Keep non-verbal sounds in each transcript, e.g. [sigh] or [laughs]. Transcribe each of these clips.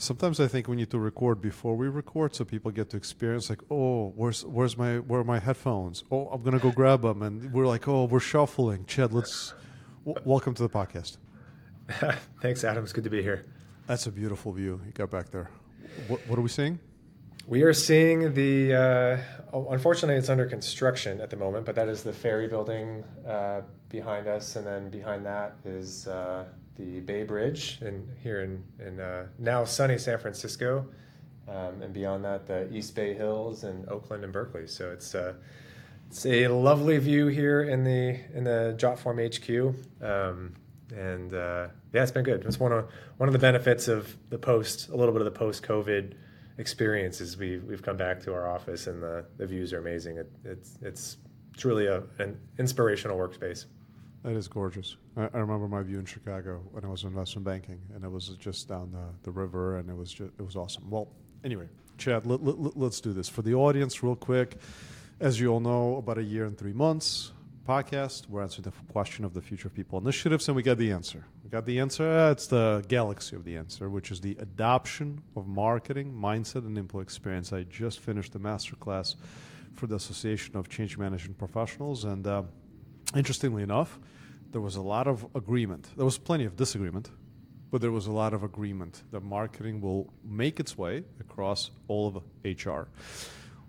Sometimes I think we need to record before we record, so people get to experience like, oh, where's where's my where are my headphones? Oh, I'm gonna go grab them, and we're like, oh, we're shuffling. Chad, let's w- welcome to the podcast. [laughs] Thanks, Adam. It's good to be here. That's a beautiful view you got back there. What, what are we seeing? We are seeing the. Uh, oh, unfortunately, it's under construction at the moment, but that is the ferry building uh, behind us, and then behind that is uh, the Bay Bridge, and here in in uh, now sunny San Francisco, um, and beyond that the East Bay Hills and Oakland and Berkeley. So it's uh, it's a lovely view here in the in the Jotform HQ. Um, and uh, yeah, it's been good. It's one of one of the benefits of the post, a little bit of the post COVID experience is we we've come back to our office and the, the views are amazing. It, it's it's truly a, an inspirational workspace. That is gorgeous. I, I, remember my view in Chicago when I was in investment banking, and it was just down the, the river, and it was just, it was awesome. Well, anyway, Chad, let, let, let's do this for the audience real quick. As you all know, about a year and three months, podcast. We're answering the question of the future of people initiatives, and we got the answer. We got the answer. Uh, it's the galaxy of the answer, which is the adoption of marketing, mindset, and employee experience. I just finished the masterclass for the Association of Change Management Professionals, and uh, interestingly enough, there was a lot of agreement. There was plenty of disagreement, but there was a lot of agreement that marketing will make its way across all of HR.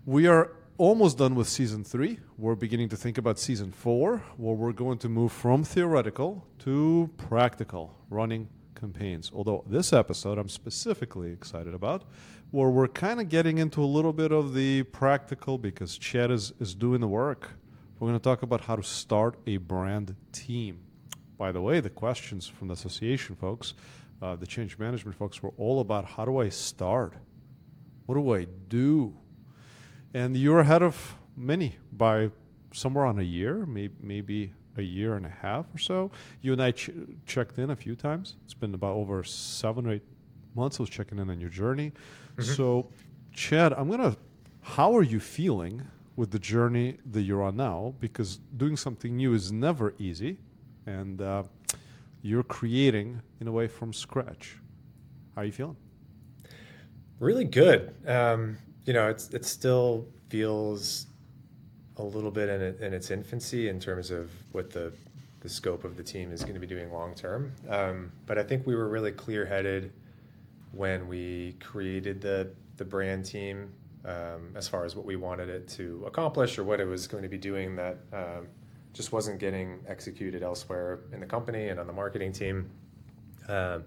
We are almost done with season three. We're beginning to think about season four, where we're going to move from theoretical to practical running campaigns. Although this episode I'm specifically excited about, where we're kind of getting into a little bit of the practical because Chad is, is doing the work. We're going to talk about how to start a brand team. By the way, the questions from the association folks, uh, the change management folks, were all about how do I start? What do I do? and you're ahead of many by somewhere on a year, maybe maybe a year and a half or so. You and I ch- checked in a few times. It's been about over seven or eight months. I was checking in on your journey. Mm-hmm. So, Chad, I'm gonna. How are you feeling with the journey that you're on now? Because doing something new is never easy, and uh, you're creating in a way from scratch. How are you feeling? Really good. Um, you know, it's it still feels a little bit in, it, in its infancy in terms of what the the scope of the team is going to be doing long term. Um, but I think we were really clear headed when we created the the brand team um, as far as what we wanted it to accomplish or what it was going to be doing that um, just wasn't getting executed elsewhere in the company and on the marketing team. Um,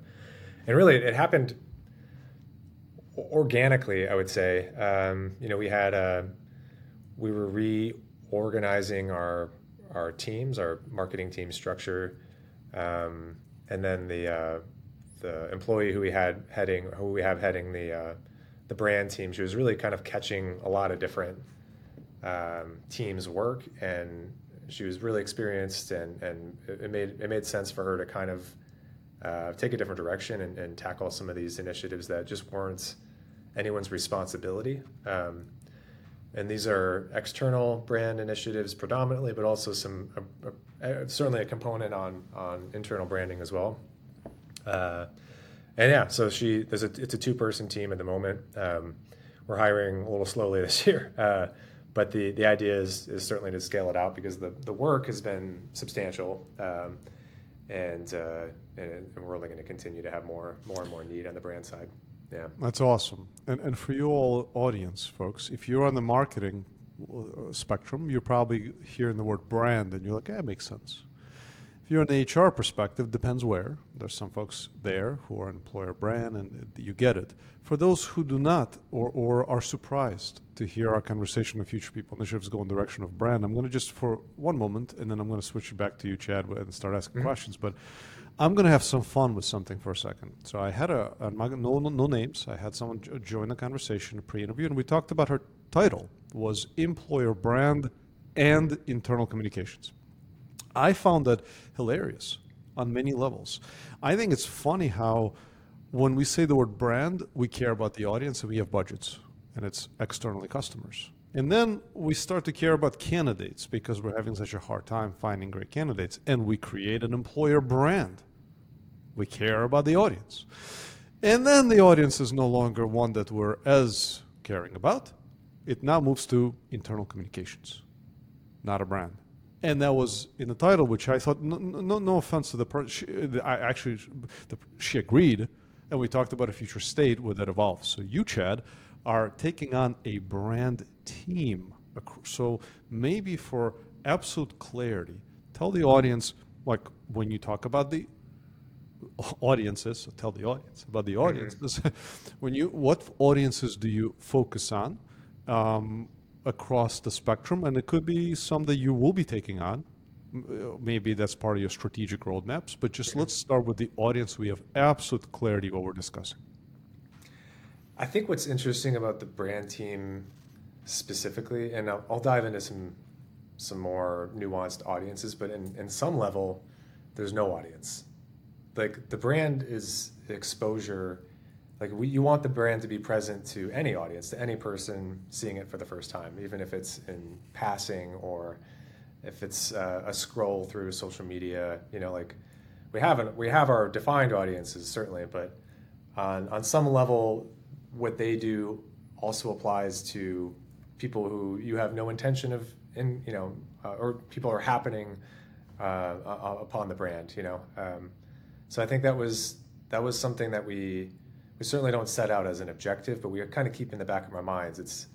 and really, it happened organically, I would say. Um, you know, we had a, uh, we were reorganizing our our teams, our marketing team structure, um, and then the uh, the employee who we had heading, who we have heading the uh, the brand team, she was really kind of catching a lot of different um, teams' work, and she was really experienced, and and it made it made sense for her to kind of uh, take a different direction and, and, tackle some of these initiatives that just weren't anyone's responsibility. Um, and these are external brand initiatives predominantly, but also some uh, uh, certainly a component on on internal branding as well. And yeah, so she there's a it's a two person team at the moment. Um, we're hiring a little slowly [laughs] this year, uh, but the the idea is is certainly to scale it out because the the work has been substantial. Um, and, uh, and we're only going to continue to have more more and more need on the brand side. Yeah. That's awesome. And, and for you all audience folks, if you're on the marketing uh, spectrum, you're probably hearing the word brand and you're like, yeah, it makes sense. If you're in the HR perspective, depends where. There's some folks there who are employer brand and you get it. For those who do not or, or are surprised to hear our conversation of future people initiatives go in the direction of brand, I'm going to just for one moment and then I'm going to switch it back to you, Chad, and start asking mm-hmm. questions. But I'm going to have some fun with something for a second. So I had a, a no, no, no names. I had someone join the conversation, pre-interview, and we talked about her title was employer brand and internal communications. I found that hilarious on many levels. I think it's funny how when we say the word brand, we care about the audience and we have budgets, and it's externally customers. And then we start to care about candidates because we're having such a hard time finding great candidates. And we create an employer brand. We care about the audience. And then the audience is no longer one that we're as caring about. It now moves to internal communications, not a brand. And that was in the title, which I thought, no, no, no offense to the person, I actually, the, she agreed, and we talked about a future state where that evolves. So you, Chad, are taking on a brand team. So maybe for absolute clarity, tell the audience, like when you talk about the audiences, so tell the audience about the audiences. [laughs] when you, what audiences do you focus on um, across the spectrum? And it could be some that you will be taking on. Uh, maybe that's part of your strategic roadmaps, but just let's start with the audience. We have absolute clarity what we're discussing. I think what's interesting about the brand team specifically, and I'll, I'll dive into some some more nuanced audiences, but in, in some level, there's no audience. Like the brand is exposure. Like we, you want the brand to be present to any audience, to any person seeing it for the first time, even if it's in passing or if it's uh, a scroll through social media. You know, like we haven't we have our defined audiences certainly, but on on some level, what they do also applies to people who you have no intention of in you know uh, or people are happening uh, upon the brand you know um, so i think that was that was something that we we certainly don't set out as an objective but we kind of keep in the back of our minds it's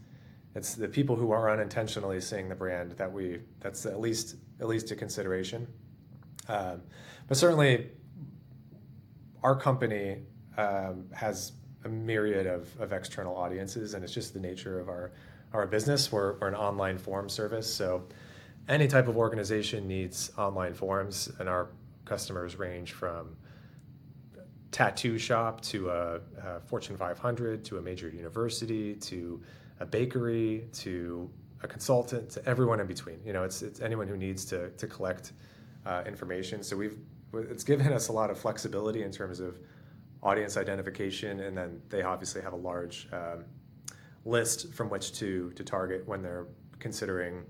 it's the people who are unintentionally seeing the brand that we that's at least at least a consideration um, but certainly our company um, has a myriad of, of external audiences, and it's just the nature of our, our business. We're, we're an online form service, so any type of organization needs online forms, and our customers range from tattoo shop to a, a, Fortune 500 to a major university to a bakery to a consultant to everyone in between. You know, it's, it's anyone who needs to, to collect uh, information. So we've it's given us a lot of flexibility in terms of audience identification, and then they obviously have a large um, list from which to to target when they're considering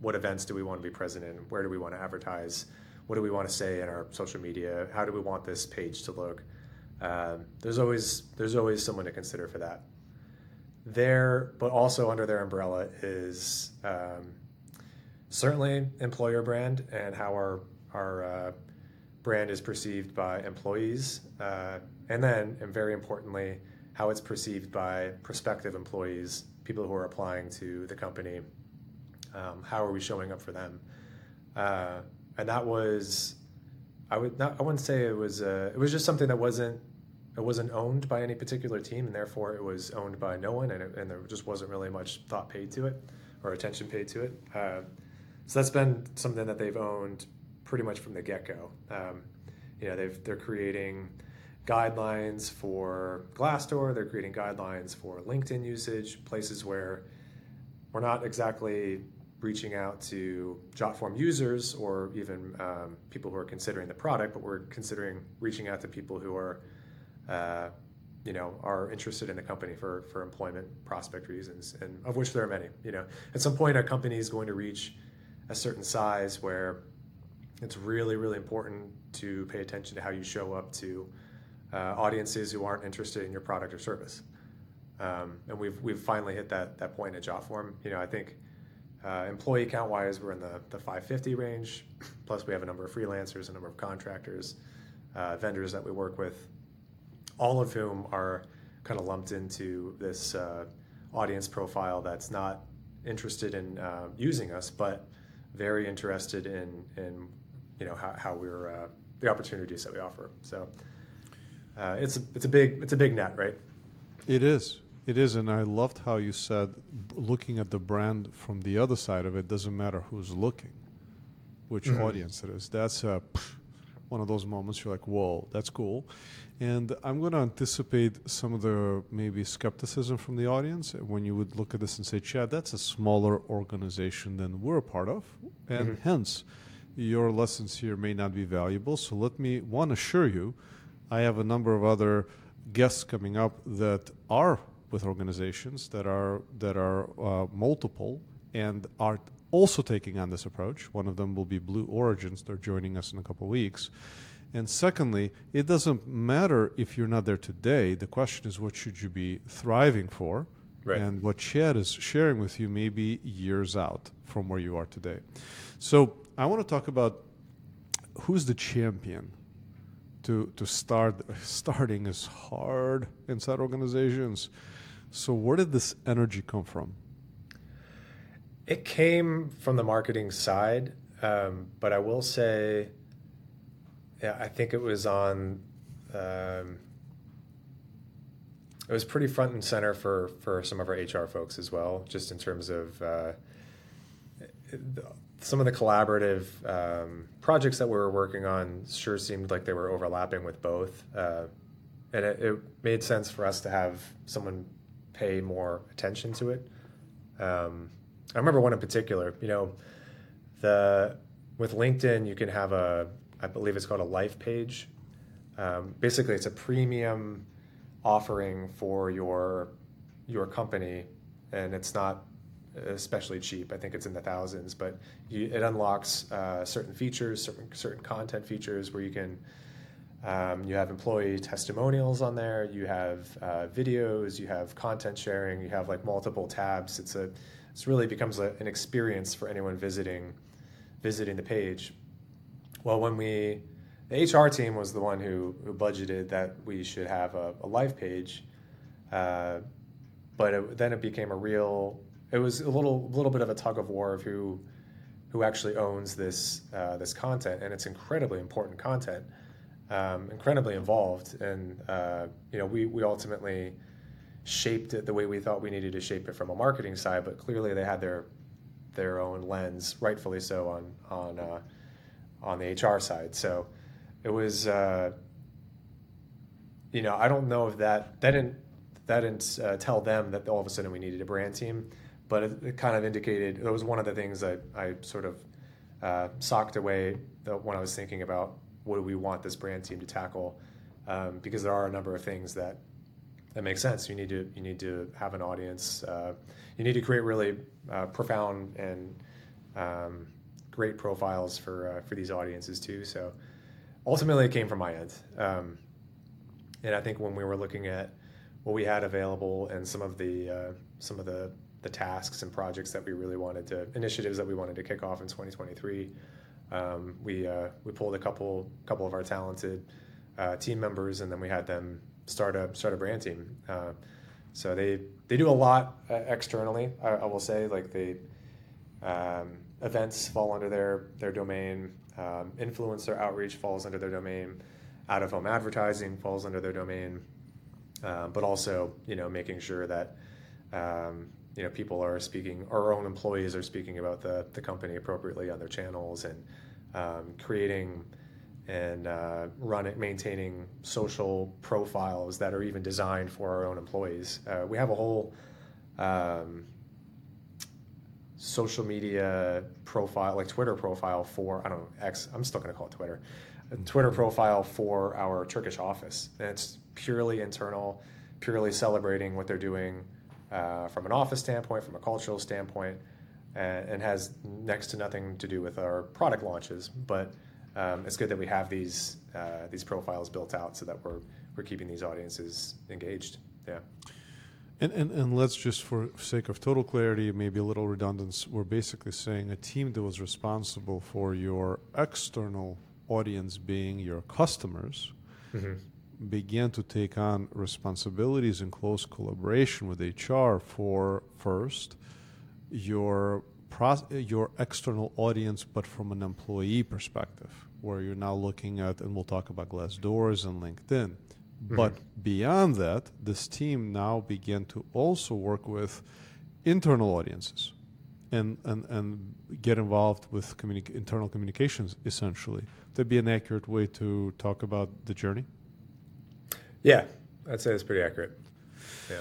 what events do we want to be present in, where do we want to advertise, what do we want to say in our social media, how do we want this page to look. Um, there's always there's always someone to consider for that. There, but also under their umbrella is um, certainly employer brand and how our our uh, brand is perceived by employees, uh, and then, and very importantly, how it's perceived by prospective employees, people who are applying to the company. Um, how are we showing up for them? Uh, and that was, I would not, I wouldn't say it was, uh, it was just something that wasn't, it wasn't owned by any particular team, and therefore it was owned by no one, and, it, and there just wasn't really much thought paid to it or attention paid to it. Uh, so that's been something that they've owned pretty much from the get go. Um, you know, they've they're creating guidelines for Glassdoor. They're creating guidelines for LinkedIn usage, places where we're not exactly reaching out to JotForm users or even um, people who are considering the product, but we're considering reaching out to people who are, you know, are interested in the company for for employment prospect reasons, and of which there are many. You know, at some point, a company is going to reach a certain size where it's really, really important to pay attention to how you show up to uh, audiences who aren't interested in your product or service. Um, and we've we've finally hit that that point at JotForm. You know, I think uh, employee count wise, we're in the the 550 range. [clears throat] Plus, we have a number of freelancers, a number of contractors, uh, vendors that we work with, all of whom are kind of lumped into this uh, audience profile that's not interested in uh, using us, but very interested in in you know how, how we're uh, the opportunities that we offer. So uh, it's a, it's a big it's a big net, right? It is. It is, and I loved how you said looking at the brand from the other side of it doesn't matter who's looking, which mm-hmm. audience it is. That's a, one of those moments you're like, whoa, that's cool. And I'm going to anticipate some of the maybe skepticism from the audience when you would look at this and say, Chad, that's a smaller organization than we're a part of, and mm-hmm. hence your lessons here may not be valuable. So let me one assure you, I have a number of other guests coming up that are with organizations that are that are uh, multiple and are also taking on this approach. One of them will be Blue Origins. They're joining us in a couple of weeks. And secondly, it doesn't matter if you're not there today. The question is, what should you be thriving for? Right. And what Chad is sharing with you may be years out from where you are today. So I want to talk about who's the champion to to start starting is hard inside organizations. So where did this energy come from? It came from the marketing side, um, but I will say, yeah, I think it was on. Um, it was pretty front and center for for some of our HR folks as well, just in terms of uh, some of the collaborative um, projects that we were working on. Sure seemed like they were overlapping with both, uh, and it, it, made sense for us to have someone pay more attention to it. Um, I remember one in particular. You know, the with LinkedIn, you can have a, I believe it's called a life page. Um, basically, it's a premium offering for your your company, and it's not especially cheap. I think it's in the thousands, but you, it unlocks uh, certain features, certain certain content features where you can. Um, you have employee testimonials on there. You have uh, videos. You have content sharing. You have like multiple tabs. It's a. It's really becomes a, an experience for anyone visiting, visiting the page. Well, when we the HR team was the one who, who budgeted that we should have a, a live page, uh, but it, then it became a real. It was a little little bit of a tug of war of who who actually owns this uh, this content, and it's incredibly important content, um, incredibly involved, and uh, you know we we ultimately shaped it the way we thought we needed to shape it from a marketing side, but clearly they had their their own lens, rightfully so, on on uh, on the HR side. So it was uh, you know I don't know if that that didn't that didn't uh, tell them that all of a sudden we needed a brand team, but it, it kind of indicated it was one of the things that I sort of uh, socked away the, when I was thinking about what do we want this brand team to tackle, um, because there are a number of things that that makes sense. You need to you need to have an audience. Uh, you need to create really uh, profound and um, great profiles for uh, for these audiences too. So ultimately it came from my end. Um, and I think when we were looking at what we had available and some of the uh, some of the the tasks and projects that we really wanted to initiatives that we wanted to kick off in 2023, um, we uh, we pulled a couple couple of our talented uh, team members and then we had them start a start a brand team. Uh, so they they do a lot uh, externally. I, I, will say like the um, events fall under their their domain. Um, influencer outreach falls under their domain. Out of home advertising falls under their domain. Uh, but also, you know, making sure that um, you know people are speaking, our own employees are speaking about the the company appropriately on their channels, and um, creating and uh, running, maintaining social profiles that are even designed for our own employees. Uh, we have a whole um, social media profile, like Twitter profile for I don't know X. I'm still going to call it Twitter. A Twitter profile for our Turkish office, and it's purely internal, purely celebrating what they're doing uh, from an office standpoint, from a cultural standpoint, and, and, has next to nothing to do with our product launches. But um, it's good that we have these uh, these profiles built out so that we're we're keeping these audiences engaged. Yeah. And, and, and let's just, for sake of total clarity, maybe a little redundance, we're basically saying a team that was responsible for your external audience being your customers mm-hmm. began to take on responsibilities in close collaboration with HR for first your your external audience, but from an employee perspective, where you're now looking at, and we'll talk about Glassdoors and LinkedIn Mm-hmm. But beyond that, this team now began to also work with internal audiences and, and, and get involved with communi- internal communications, essentially. That'd be an accurate way to talk about the journey? Yeah, I'd say it's pretty accurate. Yeah.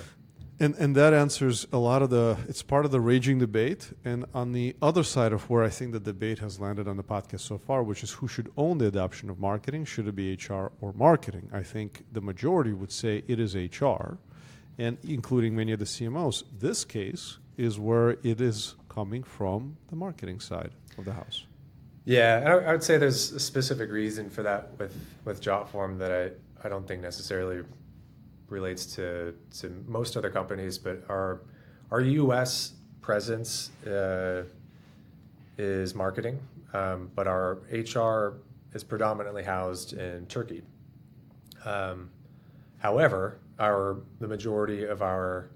And and that answers a lot of the. It's part of the raging debate. And on the other side of where I think the debate has landed on the podcast so far, which is who should own the adoption of marketing, should it be HR or marketing? I think the majority would say it is HR, and including many of the CMOs. This case is where it is coming from the marketing side of the house. Yeah, I, would say there's a specific reason for that with with Jotform that I, I don't think necessarily relates to to most other companies, but our our U.S. presence uh, is marketing, um, but our HR is predominantly housed in Turkey. Um, however, our the majority of our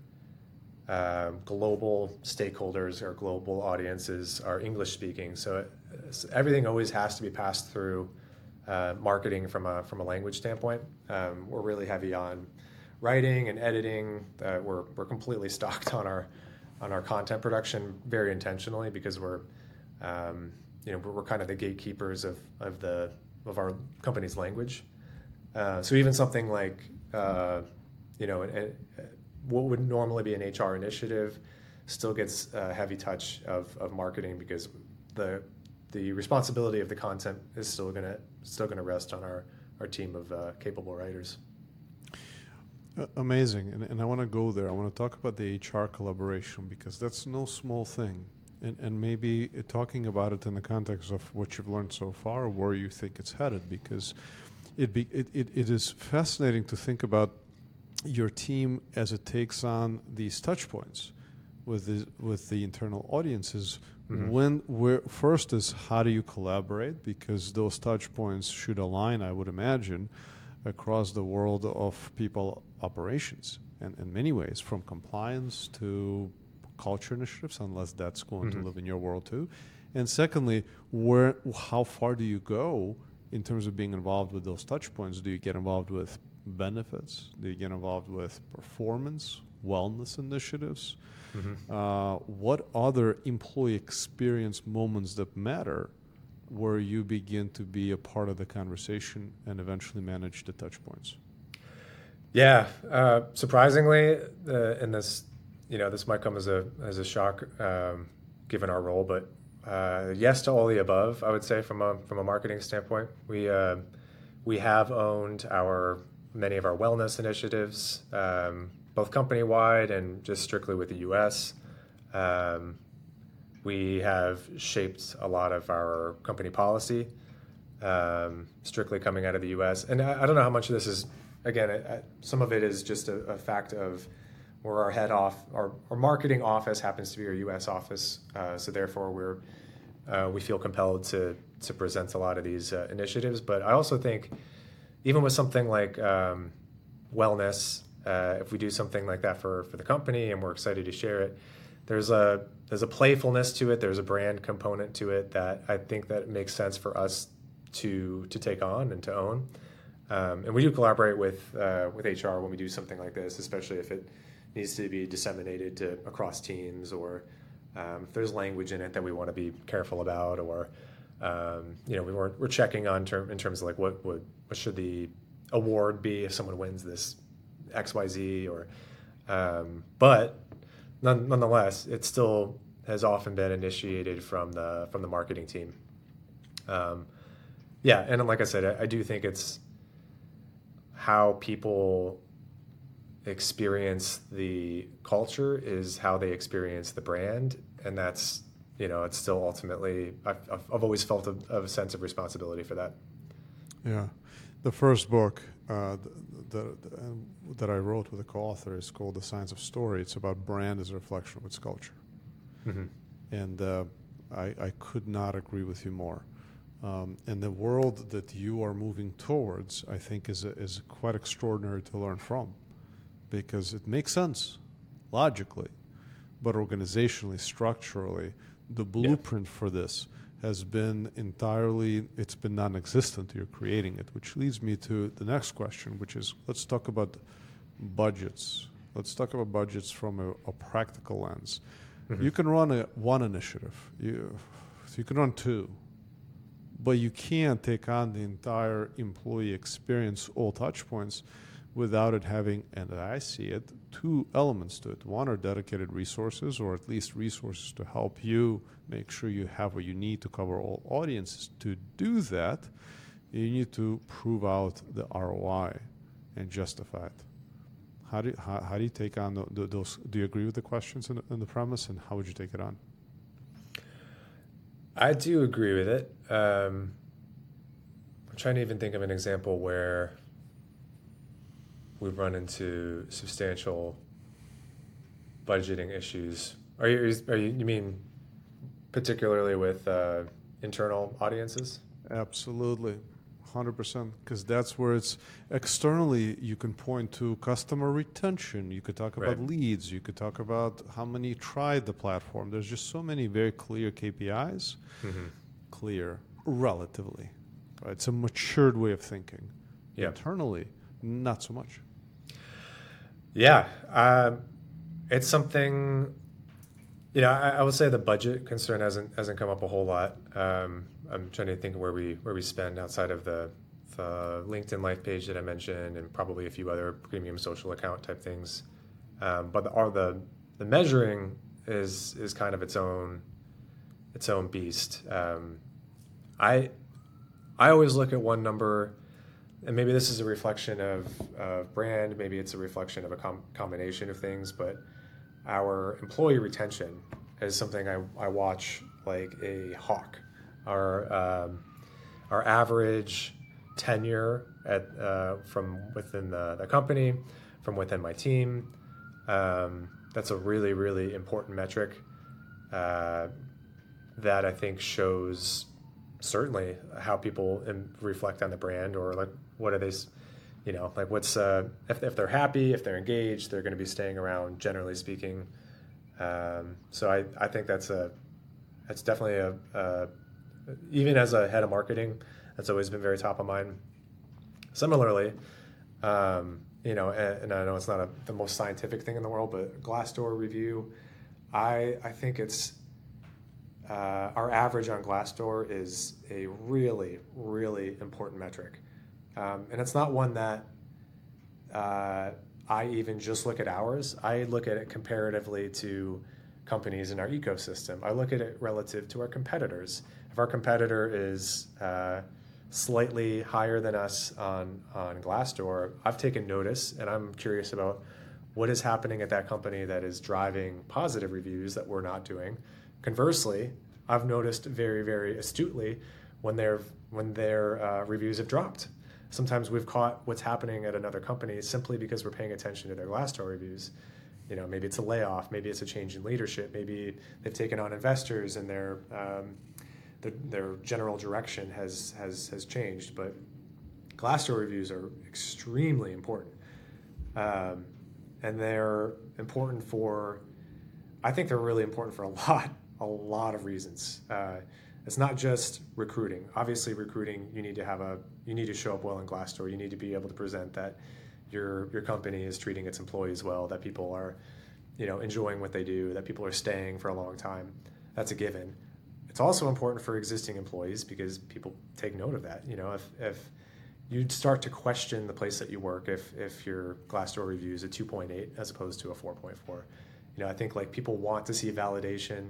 um, global stakeholders or global audiences are English speaking, so, so everything always has to be passed through uh, marketing from a from a language standpoint. Um, we're really heavy on writing and editing. Uh, we're we're completely stocked on our on our content production very intentionally because we're um, you know we're, kind of the gatekeepers of of the of our company's language. Uh, so even something like uh, you know what would normally be an HR initiative still gets a heavy touch of, of marketing because the the responsibility of the content is still gonna still gonna rest on our our team of uh, capable writers. Uh, amazing, and, and I want to go there. I want to talk about the HR collaboration because that's no small thing, and and maybe talking about it in the context of what you've learned so far, where you think it's headed, because it be it, it, it is fascinating to think about your team as it takes on these touch points with the with the internal audiences mm-hmm. when we're first is how do you collaborate because those touch points should align i would imagine across the world of people operations and in many ways from compliance to culture initiatives unless that's going mm-hmm. to live in your world too and secondly where how far do you go in terms of being involved with those touch points do you get involved with benefits? Do you get involved with performance, wellness initiatives? Mm-hmm. Uh, what other employee experience moments that matter where you begin to be a part of the conversation and eventually manage the touch points? Yeah, uh, surprisingly, uh, in this, you know, this might come as a as a shock um, given our role, but uh, yes to all the above. I would say from a from a marketing standpoint, we uh, we have owned our many of our wellness initiatives, um, both company wide and just strictly with the US. Um, we have shaped a lot of our company policy, um, strictly coming out of the US. And I, I, don't know how much of this is, again, I, I, some of it is just a, a, fact of where our head off, our, our, marketing office happens to be our US office. Uh, so therefore, we're, uh, we feel compelled to, to present a lot of these uh, initiatives. But I also think, even with something like um, wellness, uh, if we do something like that for for the company and we're excited to share it, there's a there's a playfulness to it. There's a brand component to it that I think that makes sense for us to to take on and to own. Um, and we do collaborate with uh, with HR when we do something like this, especially if it needs to be disseminated to across teams or um, if there's language in it that we want to be careful about or um, you know, we weren't we're checking on in terms of like what would what should the award be if someone wins this X Y Z or, um, but none, nonetheless, it still has often been initiated from the from the marketing team. Um, yeah, and like I said, I, I do think it's how people experience the culture is how they experience the brand, and that's you know, it's still ultimately, I've, I've always felt a, a, sense of responsibility for that. Yeah. The first book uh, the, um, that I wrote with a co author is called The Science of Story. It's about brand as a reflection of its culture. Mm-hmm. And uh, I, I, could not agree with you more. Um, and the world that you are moving towards, I think, is, a, is quite extraordinary to learn from because it makes sense logically, but organizationally, structurally, the blueprint yeah. for this has been entirely it's been non-existent. You're creating it which leads me to the next question which is let's talk about budgets. Let's talk about budgets from a, a practical lens. Mm-hmm. you can run a, one initiative. You, you can run two but you can't take on the entire employee experience all touch points without it having, and I see it, two elements to it. One are dedicated resources, or at least resources to help you make sure you have what you need to cover all audiences. To do that, you need to prove out the ROI and justify it. How do you, how, how do you take on the, the, those? Do you agree with the questions in the, in the premise, and how would you take it on? I do agree with it. Um, I'm trying to even think of an example where we've run into substantial budgeting issues. Are you, are you, you mean particularly with uh, internal audiences? Absolutely. 100% because that's where it's externally you can point to customer retention you could talk about Right. leads you could talk about how many tried the platform there's just so many very clear kpis Mm-hmm. clear relatively right it's a matured way of thinking Yeah. internally not so much Yeah, um, it's something. You know, I, I would say the budget concern hasn't hasn't come up a whole lot. Um, I'm trying to think where we where we spend outside of the the LinkedIn Life page that I mentioned, and probably a few other premium social account type things. Um, but the, the the measuring is is kind of its own its own beast. Um, I I always look at one number and maybe this is a reflection of, of brand, maybe it's a reflection of a com- combination of things, but our employee retention is something I, I watch like a hawk. Our, um, our average tenure at, uh, from within the, the company, from within my team, um, that's a really, really important metric uh, that I think shows certainly how people reflect on the brand or like what are they you know like what's uh, if, if they're happy if they're engaged they're going to be staying around generally speaking. Um, so I, I think that's a that's definitely a, a even as a head of marketing that's always been very top of mind similarly um, you know and, and i know it's not a, the most scientific thing in the world but glassdoor review i i think it's uh, our average on Glassdoor is a really, really important metric. Um, and it's not one that uh, I even just look at ours. I look at it comparatively to companies in our ecosystem. I look at it relative to our competitors. If our competitor is uh, slightly higher than us on, on Glassdoor, I've taken notice and I'm curious about what is happening at that company that is driving positive reviews that we're not doing. Conversely, I've noticed very, very astutely when their when their uh, reviews have dropped. Sometimes we've caught what's happening at another company simply because we're paying attention to their Glassdoor reviews. You know, maybe it's a layoff, maybe it's a change in leadership, maybe they've taken on investors and their um, their, their general direction has has has changed. But Glassdoor reviews are extremely important, um, and they're important for. I think they're really important for a [laughs] lot a lot of reasons. Uh, it's not just recruiting. Obviously, recruiting you need to have a you need to show up well in Glassdoor. You need to be able to present that your your company is treating its employees well, that people are you know enjoying what they do, that people are staying for a long time. That's a given. It's also important for existing employees because people take note of that. You know, if if you start to question the place that you work if if your Glassdoor review is a 2.8 as opposed to a 4.4. You know, I think like people want to see validation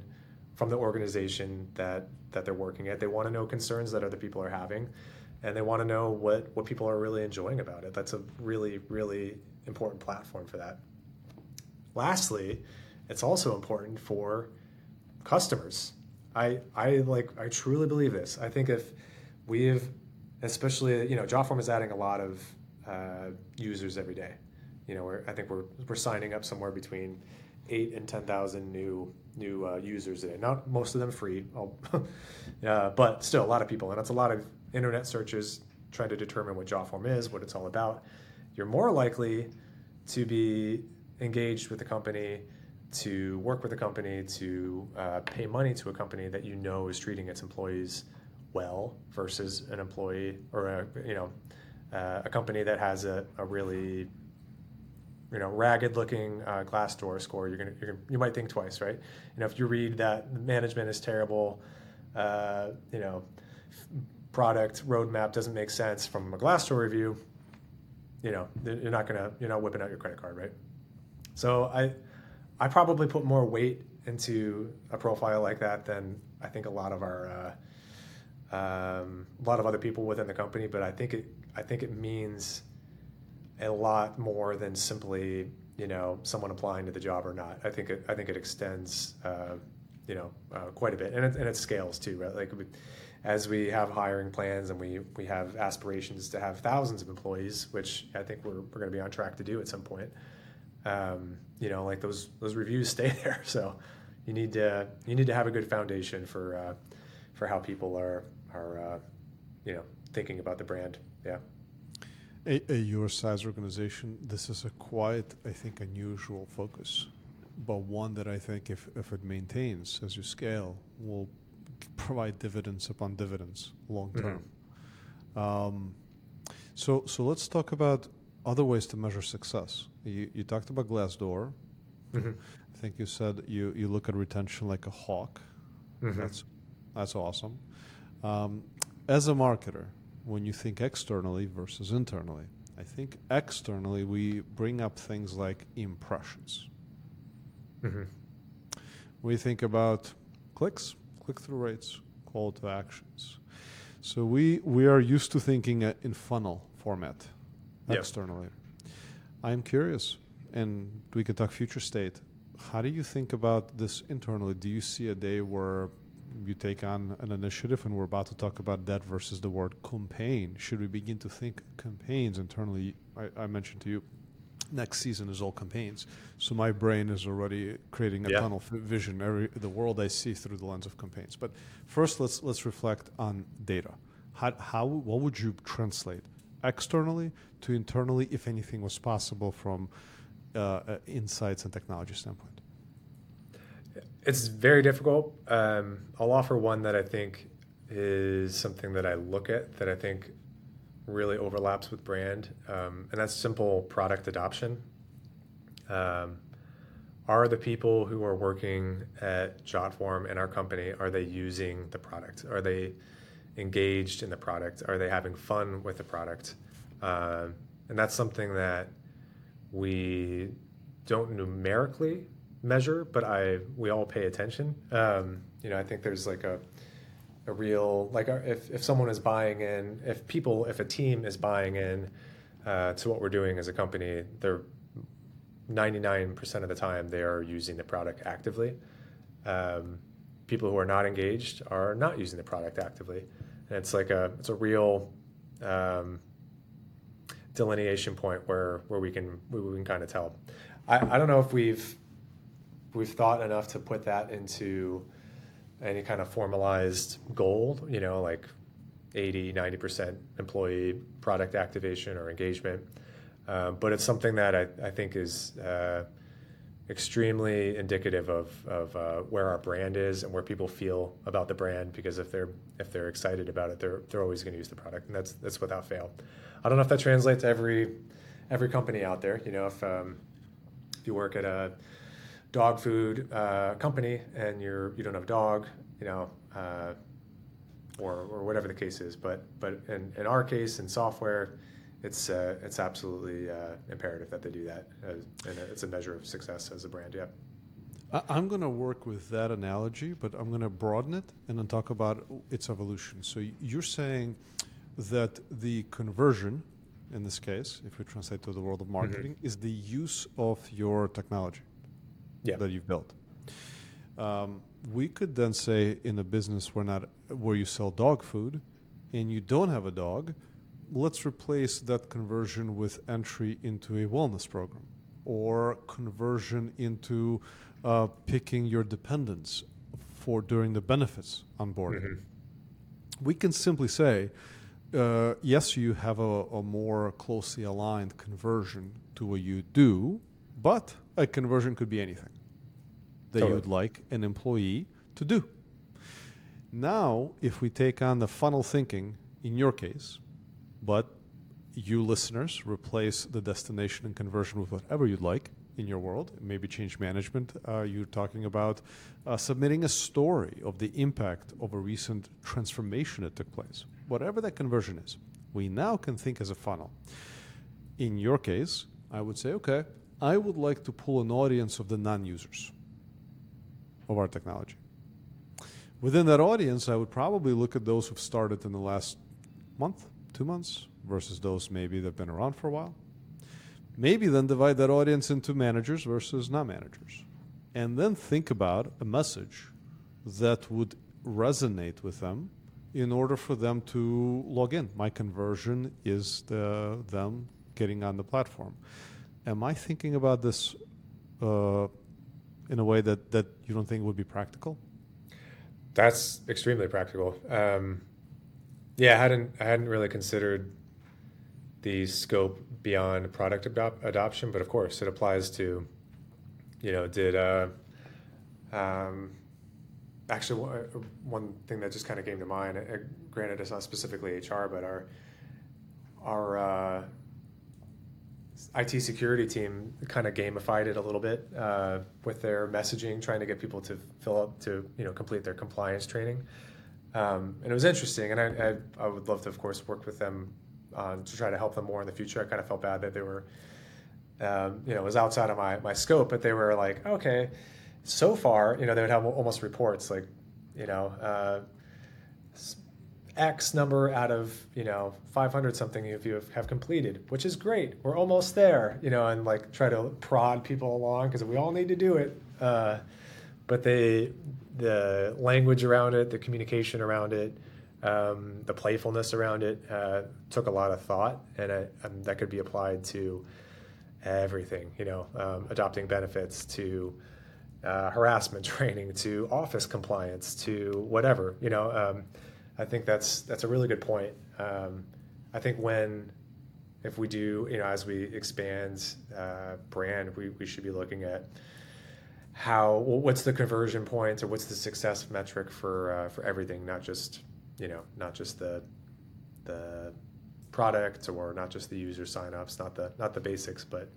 from the organization that that they're working at. They want to know concerns that other people are having, and they want to know what what people are really enjoying about it. That's a really really important platform for that. Lastly, it's also important for customers. I I like I truly believe this. I think if we've especially you know Jotform is adding a lot of uh, users every day. You know, I think we're we're signing up somewhere between eight and ten thousand new new uh, users a day. Not most of them free, [laughs] uh, but still a lot of people, and it's a lot of internet searches trying to determine what Jotform is, what it's all about. You're more likely to be engaged with the company, to work with a company, to uh, pay money to a company that you know is treating its employees well versus an employee or a you know uh, a company that has a, a really you know ragged looking uh, Glassdoor score. You're gonna, you're gonna you might think twice, right? You know if you read that management is terrible, uh, you know product roadmap doesn't make sense from a Glassdoor review. You know you're not gonna you're not whipping out your credit card, right? So I I probably put more weight into a profile like that than I think a lot of our uh, um, a lot of other people within the company. But I think it I think it means a lot more than simply you know someone applying to the job or not. I think it I think it extends uh, you know, uh, quite a bit, and it, and it scales too, right? Like we, as we have hiring plans and we we have aspirations to have thousands of employees, which I think we're we're going to be on track to do at some point. Um, you know, like those those reviews [laughs] stay there, so you need to you need to have a good foundation for uh, for how people are are uh, you know thinking about the brand. Yeah. A, a your size organization, this is a quite, I think, unusual focus, but one that I think, if, if it maintains as you scale, will provide dividends upon dividends long term. Mm-hmm. Um, so, so let's talk about other ways to measure success. You, you talked about Glassdoor. Mm-hmm. I think you said you, you look at retention like a hawk. Mm-hmm. That's that's awesome. Um, as a marketer, when you think externally versus internally. I think externally we bring up things like impressions. Mm-hmm. We think about clicks, click through rates, call to actions. So we, we are used to thinking in funnel format yep. externally. I'm curious, and we can talk future state. How do you think about this internally? Do you see a day where you take on an initiative, and we're about to talk about that versus the word campaign. Should we begin to think campaigns internally? I, I mentioned to you, next season is all campaigns. So my brain is already creating a yeah. tunnel vision. Every the world I see through the lens of campaigns. But first, let's let's reflect on data. How, how what would you translate externally to internally, if anything was possible from uh, uh, insights and technology standpoint? It's very difficult. Um, I'll offer one that I think is something that I look at that I think really overlaps with brand, um, and that's simple product adoption. Um, are the people who are working at Jotform in our company are they using the product? Are they engaged in the product? Are they having fun with the product? Uh, and that's something that we don't numerically measure, but I we all pay attention. Um, you know, I think there's like a a real like uh, if if someone is buying in, if people, if a team is buying in uh, to what we're doing as a company, they're 99% of the time they are using the product actively. Um, people who are not engaged are not using the product actively, and it's like a it's a real um, delineation point where where we can we, we can kind of tell. I, I don't know if we've we've thought enough to put that into any kind of formalized goal, you know, like 80, 90% employee product activation or engagement. Um, but it's something that I, I think is uh, extremely indicative of, of uh, where our brand is and where people feel about the brand. Because if they're if they're excited about it, they're they're always going to use the product, and that's that's without fail. I don't know if that translates to every every company out there. You know, if um, if you work at a dog food uh, company and you're you don't have a dog, you know, uh, or or whatever the case is. But but in, in our case in software, it's uh, it's absolutely uh, imperative that they do that, and it's a measure of success as a brand. Yeah. I'm going to work with that analogy, but I'm going to broaden it and then talk about its evolution. So you're saying that the conversion, in this case, if we translate to the world of mm-hmm. marketing, mm-hmm. is the use of your technology yeah. that you've built. Um, we could then say in a business where not where you sell dog food and you don't have a dog, let's replace that conversion with entry into a wellness program or conversion into uh, picking your dependents for during the benefits onboarding. Mm-hmm. We can simply say, uh, yes, you have a, a more closely aligned conversion to what you do, but a conversion could be anything that totally. you would like an employee to do. Now, if we take on the funnel thinking in your case, but you listeners replace the destination and conversion with whatever you'd like in your world, maybe change management. Uh, you're talking about uh, submitting a story of the impact of a recent transformation that took place, whatever that conversion is. We now can think as a funnel. In your case, I would say, okay, I would like to pull an audience of the non users of our technology. Within that audience, I would probably look at those who've started in the last month, two months, versus those maybe that have been around for a while. Maybe then divide that audience into managers versus non managers. And then think about a message that would resonate with them in order for them to log in. My conversion is the, them getting on the platform. Am I thinking about this uh, in a way that, that you don't think would be practical? That's extremely practical. Um, yeah, I hadn't I hadn't really considered the scope beyond product adop- adoption, but of course it applies to, you know, did uh, um, actually one thing that just kind of came to mind. Uh, granted, it's not specifically HR, but our our uh, IT security team kind of gamified it a little bit uh, with their messaging, trying to get people to fill up to you know complete their compliance training. Um, and it was interesting, and I, I, I, would love to, of course, work with them on, to try to help them more in the future. I kind of felt bad that they were, um, you know, it was outside of my, my scope, but they were like, okay, so far, you know, they would have almost reports like, you know, uh, X number out of you know 500 something if you have completed, which is great. We're almost there, you know, and like try to prod people along because we all need to do it. Uh, but they, the language around it, the communication around it, um, the playfulness around it uh, took a lot of thought, and, I, and, that could be applied to everything. You know, um, adopting benefits to uh, harassment [laughs] training to office compliance to whatever. You know. Um, I think that's that's a really good point. Um, I think when if we do, you know, as we expand uh, brand, we, we should be looking at how what's the conversion point or what's the success metric for uh, for everything, not just you know not just the the product or not just the user signups, not the not the basics, but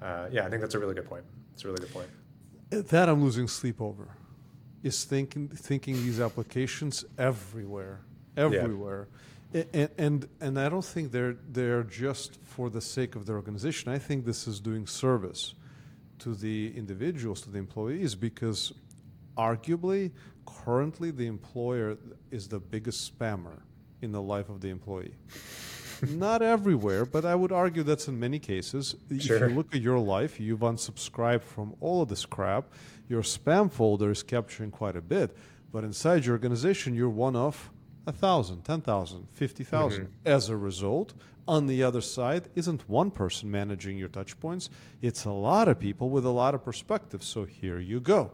uh, yeah, I think that's a really good point. It's a really good point. That I'm losing sleep over is thinking thinking these applications everywhere, everywhere. Yeah. And, and and I don't think they're they're just for the sake of their organization. I think this is doing service to the individuals, to the employees, because arguably, currently the employer is the biggest spammer in the life of the employee. [laughs] Not everywhere, but I would argue that's in many cases. Sure. If you look at your life, you've unsubscribed from all of this crap your spam folder is capturing quite a bit, but inside your organization, you're one of a thousand, ten thousand, fifty thousand. Mm-hmm. As a result, on the other side isn't one person managing your touch points, it's a lot of people with a lot of perspective. So here you go.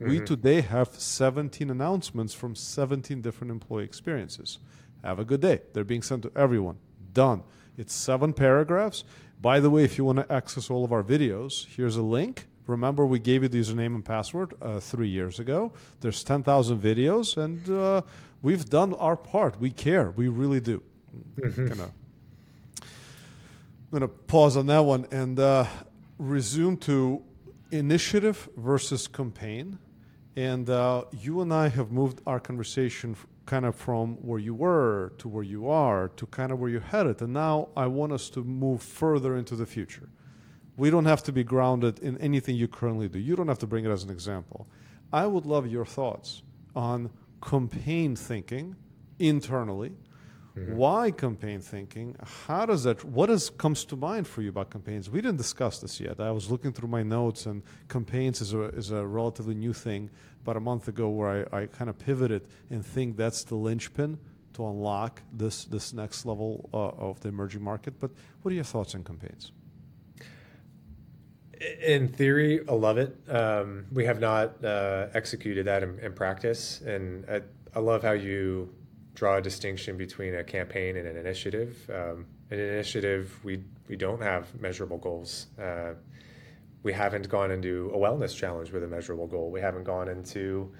Mm-hmm. We today have 17 announcements from 17 different employee experiences. Have a good day. They're being sent to everyone. Done. It's seven paragraphs. By the way, if you want to access all of our videos, here's a link Remember, we gave you the username and password uh, three years ago. There's 10,000 videos, and uh, we've done our part. We care. We really do. Mm-hmm. I'm going to pause on that one and uh, resume to initiative versus campaign. And uh, you and I have moved our conversation kind of from where you were to where you are to kind of where you're headed. And now I want us to move further into the future. We don't have to be grounded in anything you currently do. You don't have to bring it as an example. I would love your thoughts on campaign thinking internally. Mm-hmm. Why campaign thinking? How does that? What is, comes to mind for you about campaigns? We didn't discuss this yet. I was looking through my notes, and campaigns is a is a relatively new thing. About a month ago, where I, I kind of pivoted and think that's the linchpin to unlock this this next level uh, of the emerging market. But what are your thoughts on campaigns? in theory, I love it. Um, we have not uh, executed that in, in practice, and I, I, love how you draw a distinction between a campaign and an initiative. Um, an initiative, we we don't have measurable goals. Uh, we haven't gone into a wellness challenge with a measurable goal. We haven't gone into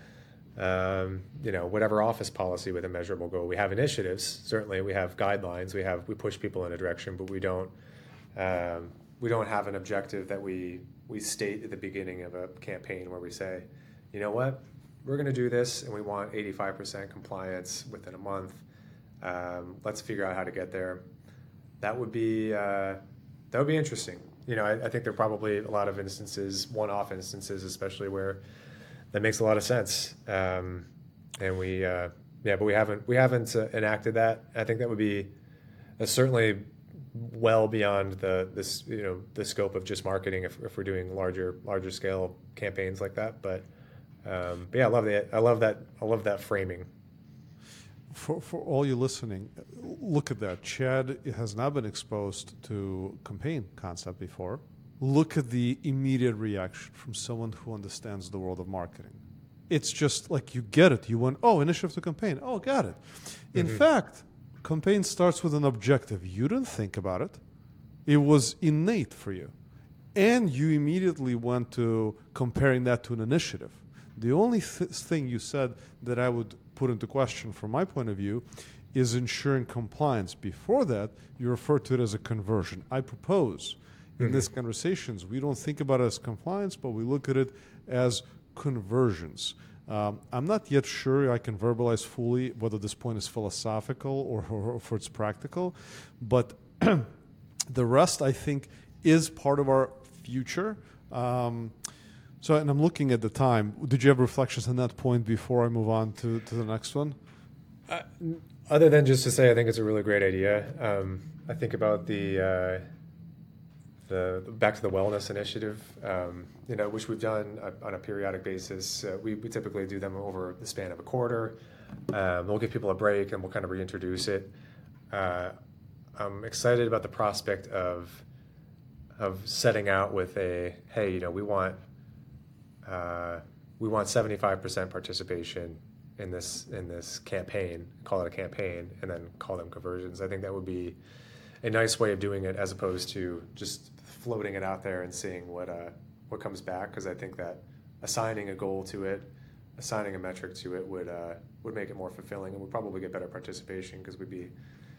um, you know whatever office policy with a measurable goal. We have initiatives. Certainly, we have guidelines. We have we push people in a direction, but we don't um, we don't have an objective that we we state at the beginning of a campaign where we say, you know what, we're going to do this and we want 85% compliance within a month. Um, let's figure out how to get there. That would be uh, that would be interesting. You know, I, I think there are probably a lot of instances, one-off instances, especially where that makes a lot of sense. Um, and we, uh, yeah, but we haven't we haven't uh, enacted that. I think that would be certainly well beyond the this you know the scope of just marketing if, if we're doing larger larger scale campaigns like that but Um, but yeah, I love that. I love that. I love that framing. For, for all you listening, look at that. Chad has not been exposed to campaign concept before. Look at the immediate reaction from someone who understands the world of marketing. It's just like you get it. You went, oh, initiative to campaign. Oh, got it. In Mhm. fact, campaign starts with an objective. You didn't think about it. It was innate for you. And you immediately went to comparing that to an initiative. The only th- thing you said that I would put into question from my point of view is ensuring compliance. Before that, you refer to it as a conversion. I propose in Mhm. these conversations, we don't think about it as compliance, but we look at it as conversions. Um, I'm not yet sure I can verbalize fully whether this point is philosophical or, [laughs] or if it's practical, but [clears throat] the rest I think is part of our future. Um, so, and I'm looking at the time. Did you have reflections on that point before I move on to, to the next one? Uh, other than just to say, I think it's a really great idea. Um, I think about the uh, the back to the wellness initiative, um, you know, which we've done on a periodic basis. Uh, we, we typically do them over the span of a quarter. Um, we'll give people a break and we'll kind of reintroduce it. Uh, I'm excited about the prospect of of setting out with a hey, you know, we want uh, we want 75% participation in this in this campaign. Call it a campaign, and then call them conversions. I think that would be a nice way of doing it, as opposed to just floating it out there and seeing what uh, what comes back. Because I think that assigning a goal to it, assigning a metric to it, would uh, would make it more fulfilling, and would probably get better participation because we'd be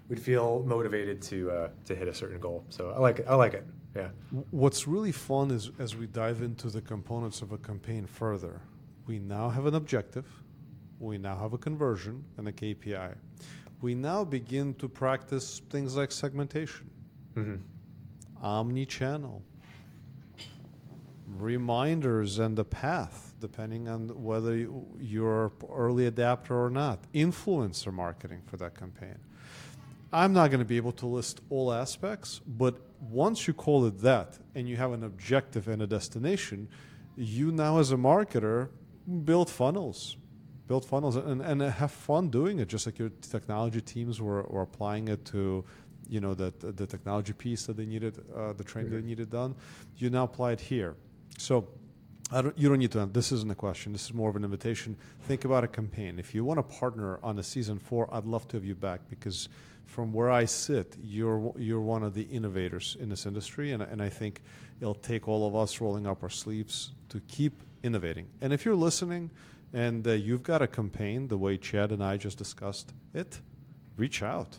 we'd feel motivated to uh, to hit a certain goal. So I like it. I like it. Yeah. What's really fun is as we dive into the components of a campaign further, we now have an objective, we now have a conversion and a KPI. We now begin to practice things like segmentation, hmm omni channel, reminders, and the path, depending on whether you- you're early adapter or not, influencer marketing for that campaign. I'm not going to be able to list all aspects, but once you call it that and you have an objective and a destination, you now, as a marketer, build funnels, build funnels, and, and have fun doing it. Just like your technology teams were, were applying it to, you know, the, the technology piece that they needed, uh, the training they needed done. You now apply it here. So I don't, you don't need to. This isn't a question. This is more of an invitation. Think about a campaign. If you want to partner on a season four, I'd love to have you back because from where I sit, you're you're one of the innovators in this industry, and and I think it'll take all of us rolling up our sleeves to keep innovating. And if you're listening, and uh, you've got a campaign the way Chad and I just discussed it, reach out.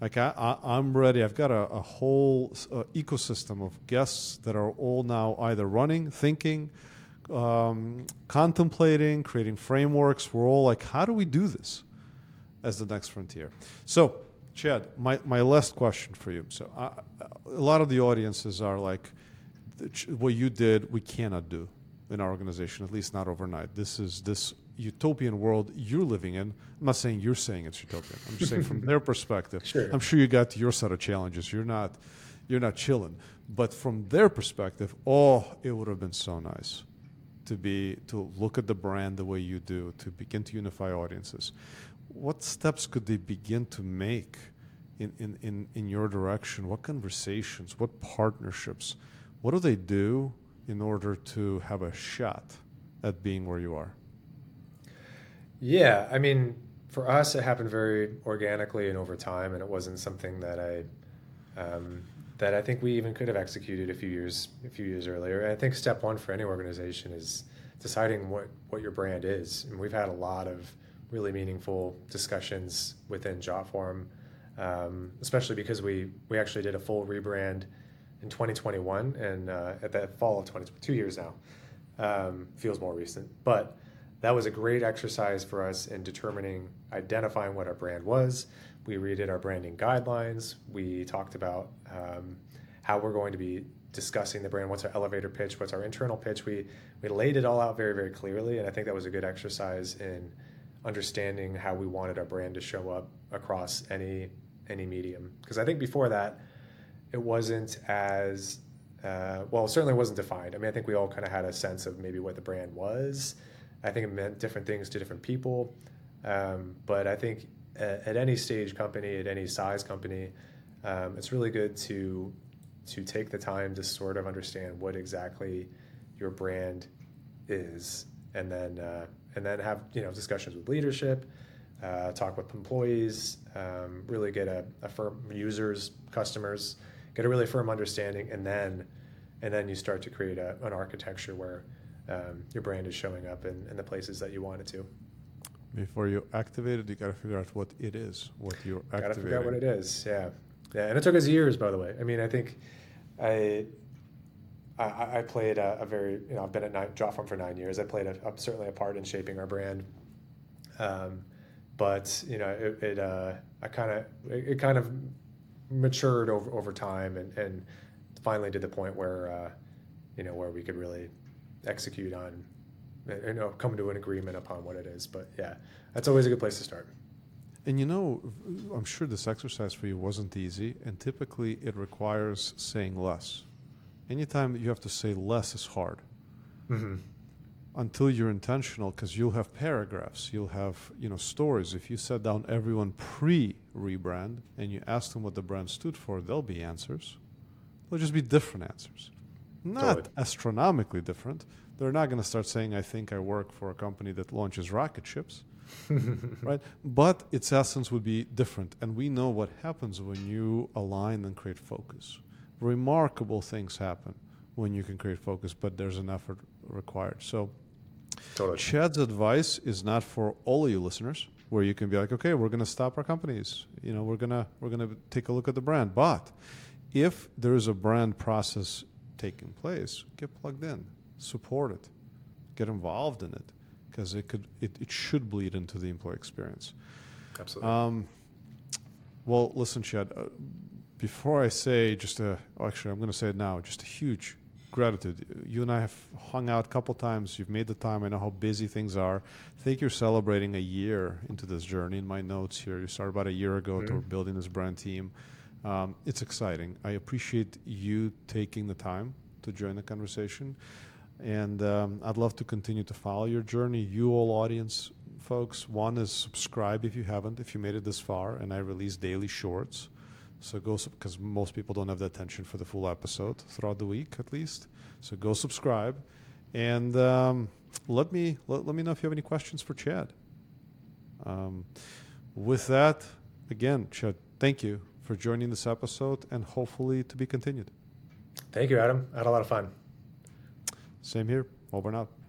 Like I, I, I'm ready. I've got a, a whole uh, ecosystem of guests that are all now either running, thinking, um, contemplating, creating frameworks. We're all like, how do we do this as the next frontier? So, Chad, my, my last question for you. So, I, a lot of the audiences are like, what you did, we cannot do in our organization, at least not overnight. This is this utopian world you're living in. I'm not saying you're saying it's utopian. I'm just saying from [laughs] their perspective. Sure. I'm sure you got your set of challenges. You're not, you're not chilling. But from their perspective, oh, it would have been so nice to be to look at the brand the way you do, to begin to unify audiences. What steps could they begin to make in, in, in, in your direction? What conversations? What partnerships? What do they do in order to have a shot at being where you are? Yeah, I mean, for us, it happened very organically and over time, and it wasn't something that I um, that I think we even could have executed a few years a few years earlier. And I think step one for any organization is deciding what what your brand is, and we've had a lot of really meaningful discussions within Jotform, um, especially because we we actually did a full rebrand in 2021 and uh, at that fall of 20 two years now um, feels more recent, but that was a great exercise for us in determining, identifying what our brand was. We redid our branding guidelines. We talked about um, how we're going to be discussing the brand. What's our elevator pitch? What's our internal pitch? We we laid it all out very very clearly, and I think that was a good exercise in understanding how we wanted our brand to show up across any any medium. Because I think before that, it wasn't as uh, well. Certainly wasn't defined. I mean, I think we all kind of had a sense of maybe what the brand was, I think it meant different things to different people. Um, but I think at, at, any stage company, at any size company, um, it's really good to to take the time to sort of understand what exactly your brand is, and then uh, and then have you know discussions with leadership, uh, talk with employees, um, really get a, a firm users, customers, get a really firm understanding, and then and then you start to create a, an architecture where um, your brand is showing up in, in the places that you want it to. Before you activate it, you got to figure out what it is, what you're activating. Got to figure out what it is. Yeah, yeah, and it took us years, by the way. I mean, I think I I, I played a, a, very you know I've been at nine, Jotform for nine years. I played a, a, certainly a part in shaping our brand, um, but you know it, it uh, I kind of it, it, kind of matured over over time and and finally to the point where uh, you know where we could really execute on you know come to an agreement upon what it is. But yeah, that's always a good place to start. And you know, I'm sure this exercise for you wasn't easy, and typically it requires saying less. Anytime you have to say less is hard. Mm-hmm. Until you're intentional, because you'll have paragraphs, you'll have you know stories. If you set down everyone pre rebrand and you ask them what the brand stood for, there'll be answers. There'll just be different answers, not totally. astronomically different. They're not going to start saying, "I think I work for a company that launches rocket ships." [laughs] right? But its essence would be different. And we know what happens when you align and create focus. Remarkable things happen when you can create focus, but there's an effort required. So, totally. Chad's advice is not for all of you listeners, where you can be like, okay, we're going to stop our companies. You know, we're gonna we're gonna take a look at the brand. But if there is a brand process taking place, get plugged in, support it, get involved in it because it could it, it should bleed into the employee experience. Absolutely. Um, well, listen, Chad. Uh, before I say just a, actually, I'm going to say it now. Just a huge gratitude. You and I have hung out a couple times. You've made the time. I know how busy things are. I think you're celebrating a year into this journey. In my notes here, you started about a year ago mm-hmm. to building this brand team. Um, it's exciting. I appreciate you taking the time to join the conversation. And um, I'd love to continue to follow your journey. You all audience folks, one is subscribe if you haven't, if you made it this far, and I release daily shorts. So go because most people don't have the attention for the full episode throughout the week at least. So go subscribe, and um, let me let, let me know if you have any questions for Chad. Um, with that, again, Chad, thank you for joining this episode, and hopefully to be continued. Thank you, Adam. I had a lot of fun. Same here. Over and out.